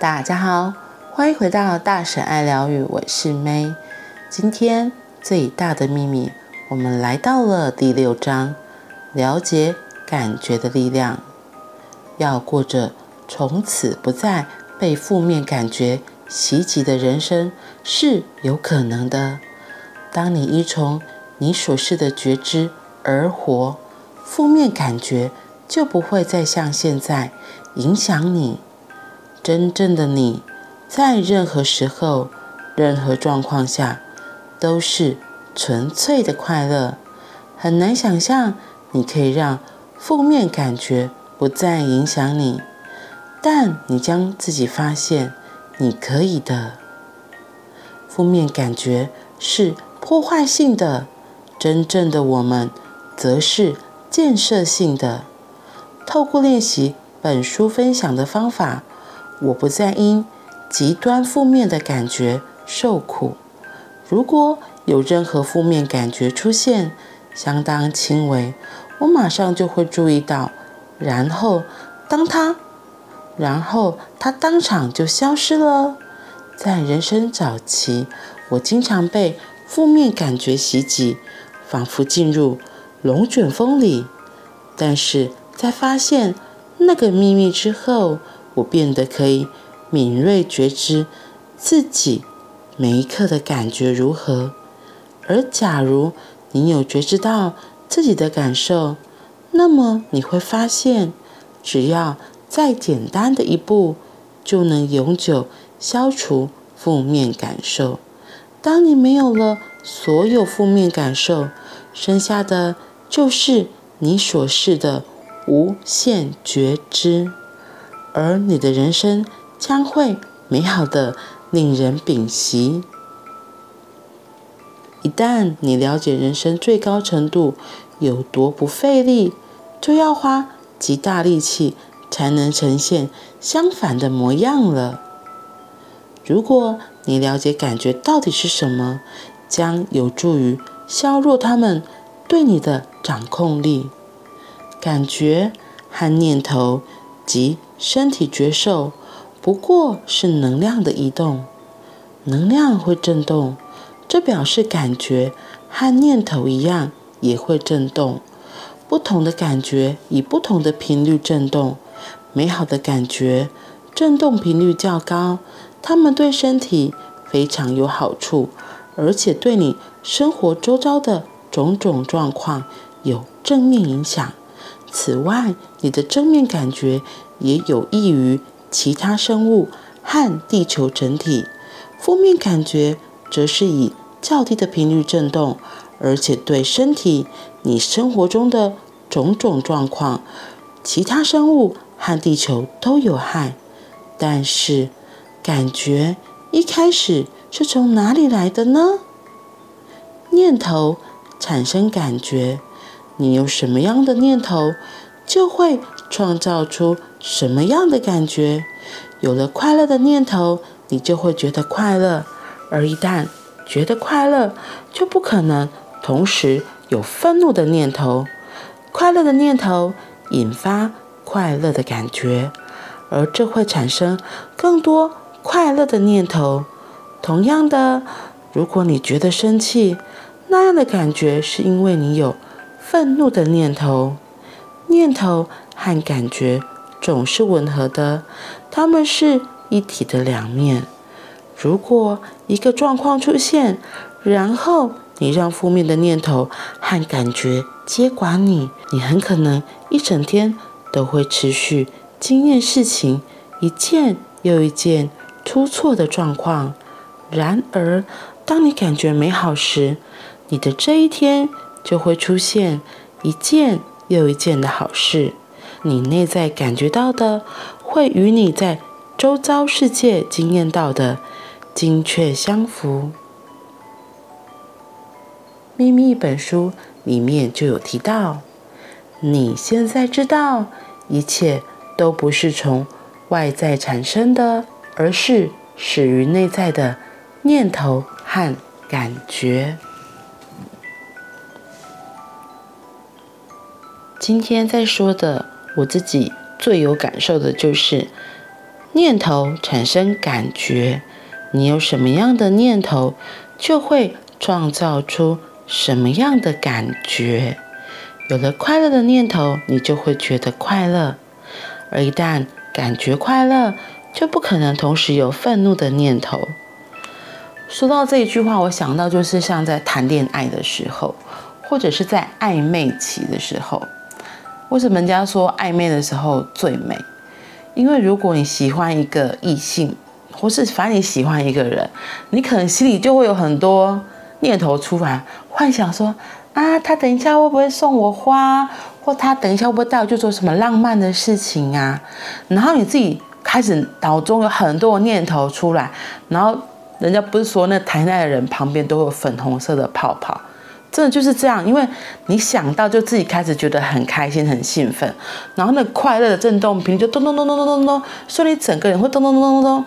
大家好，欢迎回到大婶爱疗愈，我是 May。今天最大的秘密，我们来到了第六章，了解感觉的力量。要过着从此不再被负面感觉袭击的人生是有可能的。当你依从你所示的觉知而活，负面感觉就不会再像现在影响你。真正的你，在任何时候、任何状况下，都是纯粹的快乐。很难想象你可以让负面感觉不再影响你，但你将自己发现，你可以的。负面感觉是破坏性的，真正的我们则是建设性的。透过练习本书分享的方法，我不再因极端负面的感觉受苦。如果有任何负面感觉出现，相当轻微，我马上就会注意到，然后当它，然后它当场就消失了。在人生早期，我经常被负面感觉袭击，仿佛进入龙卷风里。但是在发现那个秘密之后，我变得可以敏锐觉知自己每一刻的感觉如何。而假如你有觉知到自己的感受，那么你会发现，只要再简单的一步，就能永久消除负面感受。当你没有了所有负面感受，剩下的就是你所示的无限觉知。而你的人生将会美好的令人屏息。一旦你了解人生最高程度有多不费力，就要花极大力气才能呈现相反的模样了。如果你了解感觉到底是什么，将有助于削弱他们对你的掌控力。感觉和念头及身体觉受不过是能量的移动，能量会震动，这表示感觉和念头一样也会震动。不同的感觉以不同的频率震动，美好的感觉震动频率较高，它们对身体非常有好处，而且对你生活周遭的种种状况有正面影响。此外，你的正面感觉也有益于其他生物和地球整体。负面感觉则是以较低的频率振动，而且对身体、你生活中的种种状况、其他生物和地球都有害。但是，感觉一开始是从哪里来的呢？念头产生感觉。你有什么样的念头，就会创造出什么样的感觉。有了快乐的念头，你就会觉得快乐；而一旦觉得快乐，就不可能同时有愤怒的念头。快乐的念头引发快乐的感觉，而这会产生更多快乐的念头。同样的，如果你觉得生气，那样的感觉是因为你有。愤怒的念头，念头和感觉总是吻合的，它们是一体的两面。如果一个状况出现，然后你让负面的念头和感觉接管你，你很可能一整天都会持续经验事情一件又一件出错的状况。然而，当你感觉美好时，你的这一天。就会出现一件又一件的好事，你内在感觉到的，会与你在周遭世界经验到的精确相符。秘密一本书里面就有提到，你现在知道，一切都不是从外在产生的，而是始于内在的念头和感觉。今天在说的，我自己最有感受的就是，念头产生感觉，你有什么样的念头，就会创造出什么样的感觉。有了快乐的念头，你就会觉得快乐；而一旦感觉快乐，就不可能同时有愤怒的念头。说到这一句话，我想到就是像在谈恋爱的时候，或者是在暧昧期的时候。为什么人家说暧昧的时候最美？因为如果你喜欢一个异性，或是反正你喜欢一个人，你可能心里就会有很多念头出来，幻想说。啊，他等一下会不会送我花？或他等一下会不会带我去做什么浪漫的事情啊？然后你自己开始脑中有很多念头出来，然后人家不是说那谈恋爱的人旁边都有粉红色的泡泡，真的就是这样，因为你想到就自己开始觉得很开心、很兴奋，然后那快乐的震动频率就咚咚咚咚咚咚咚，所以你整个人会咚咚咚咚咚咚，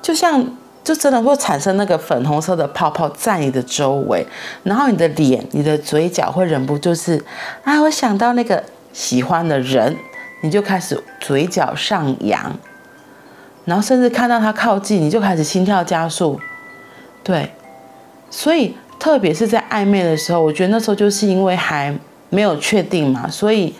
就像。就真的会产生那个粉红色的泡泡在你的周围，然后你的脸、你的嘴角会忍不住是啊，我想到那个喜欢的人，你就开始嘴角上扬，然后甚至看到他靠近，你就开始心跳加速。对，所以特别是在暧昧的时候，我觉得那时候就是因为还没有确定嘛，所以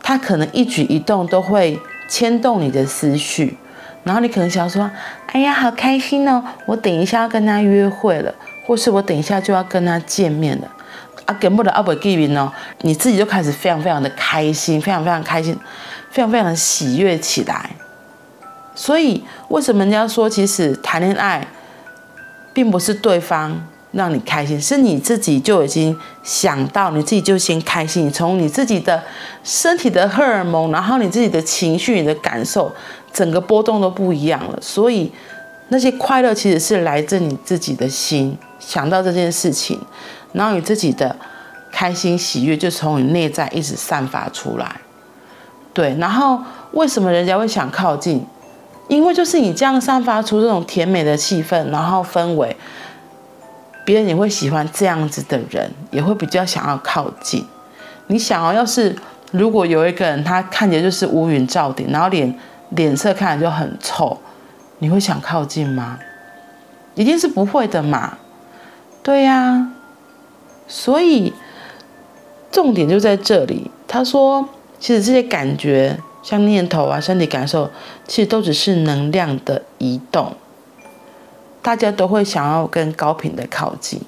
他可能一举一动都会牵动你的思绪。然后你可能想要说，哎呀，好开心哦！我等一下要跟他约会了，或是我等一下就要跟他见面了。啊，根本的阿不给面哦，你自己就开始非常非常的开心，非常非常开心，非常非常的喜悦起来。所以，为什么人家说，其实谈恋爱，并不是对方让你开心，是你自己就已经想到，你自己就先开心。从你自己的身体的荷尔蒙，然后你自己的情绪、你的感受。整个波动都不一样了，所以那些快乐其实是来自你自己的心，想到这件事情，然后你自己的开心喜悦就从你内在一直散发出来。对，然后为什么人家会想靠近？因为就是你这样散发出这种甜美的气氛，然后氛围，别人也会喜欢这样子的人，也会比较想要靠近。你想哦，要是如果有一个人他看起来就是乌云罩顶，然后脸。脸色看着就很臭，你会想靠近吗？一定是不会的嘛。对呀，所以重点就在这里。他说，其实这些感觉，像念头啊、身体感受，其实都只是能量的移动。大家都会想要跟高频的靠近，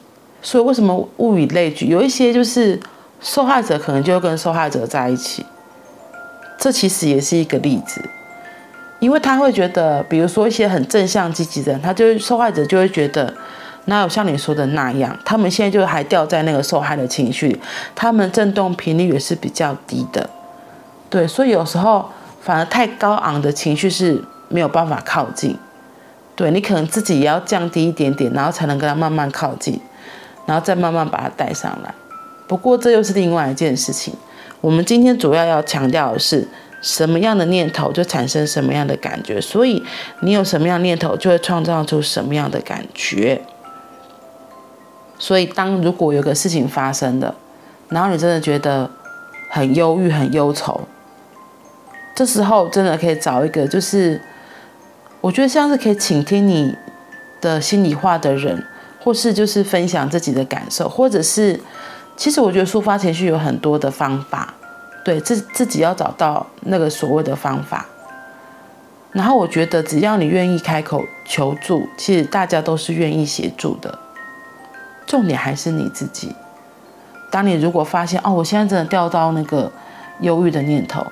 所以为什么物以类聚？有一些就是受害者可能就跟受害者在一起，这其实也是一个例子。因为他会觉得，比如说一些很正向积极的人，他就受害者就会觉得，哪有像你说的那样？他们现在就还掉在那个受害的情绪，他们震动频率也是比较低的，对，所以有时候反而太高昂的情绪是没有办法靠近，对，你可能自己也要降低一点点，然后才能跟他慢慢靠近，然后再慢慢把他带上来。不过这又是另外一件事情，我们今天主要要强调的是。什么样的念头就产生什么样的感觉，所以你有什么样念头，就会创造出什么样的感觉。所以，当如果有个事情发生了，然后你真的觉得很忧郁、很忧愁，这时候真的可以找一个，就是我觉得像是可以倾听你的心里话的人，或是就是分享自己的感受，或者是，其实我觉得抒发情绪有很多的方法。对自自己要找到那个所谓的方法，然后我觉得只要你愿意开口求助，其实大家都是愿意协助的。重点还是你自己。当你如果发现哦，我现在真的掉到那个忧郁的念头，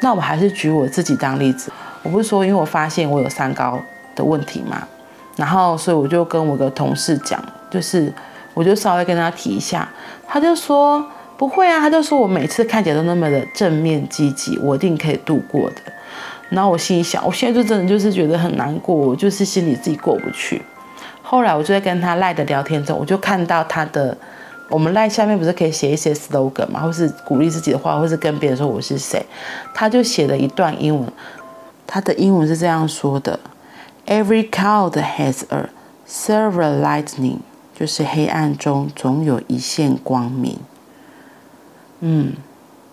那我还是举我自己当例子。我不是说因为我发现我有三高的问题嘛，然后所以我就跟我个同事讲，就是我就稍微跟他提一下，他就说。不会啊，他就说我每次看起来都那么的正面积极，我一定可以度过的。然后我心里想，我现在就真的就是觉得很难过，我就是心里自己过不去。后来我就在跟他赖的聊天中，我就看到他的，我们赖下面不是可以写一些 slogan 嘛，或是鼓励自己的话，或是跟别人说我是谁。他就写了一段英文，他的英文是这样说的：Every cloud has a silver lightning，就是黑暗中总有一线光明。嗯，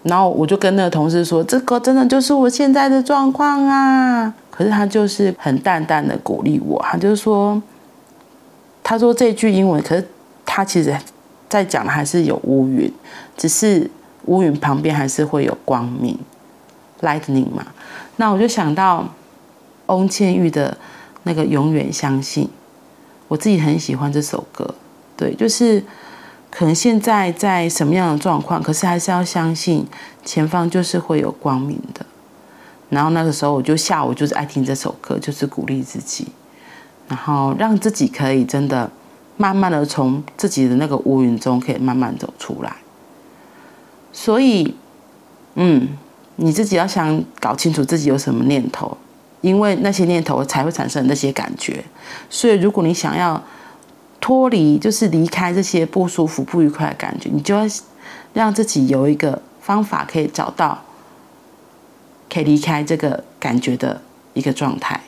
然后我就跟那个同事说：“这个真的就是我现在的状况啊！可是他就是很淡淡的鼓励我，他就是说，他说这句英文，可是他其实在讲的还是有乌云，只是乌云旁边还是会有光明，lightning 嘛。那我就想到翁倩玉的那个永远相信，我自己很喜欢这首歌，对，就是可能现在在什么样的状况，可是还是要相信前方就是会有光明的。然后那个时候，我就下午就是爱听这首歌，就是鼓励自己，然后让自己可以真的慢慢的从自己的那个乌云中可以慢慢走出来。所以，嗯，你自己要想搞清楚自己有什么念头，因为那些念头才会产生那些感觉。所以，如果你想要脱离，就是离开这些不舒服、不愉快的感觉，你就要让自己有一个方法可以找到。可以离开这个感觉的一个状态。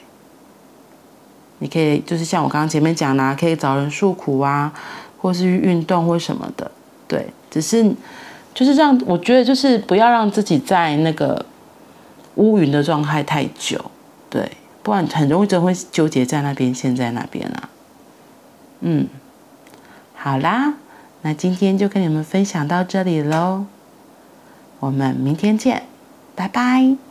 你可以就是像我刚刚前面讲啦，可以找人诉苦啊，或是运动或什么的。对，只是就是让我觉得就是不要让自己在那个乌云的状态太久，对，不然很容易就会纠结在那边，陷在那边啊。嗯，好啦，那今天就跟你们分享到这里喽，我们明天见，拜拜。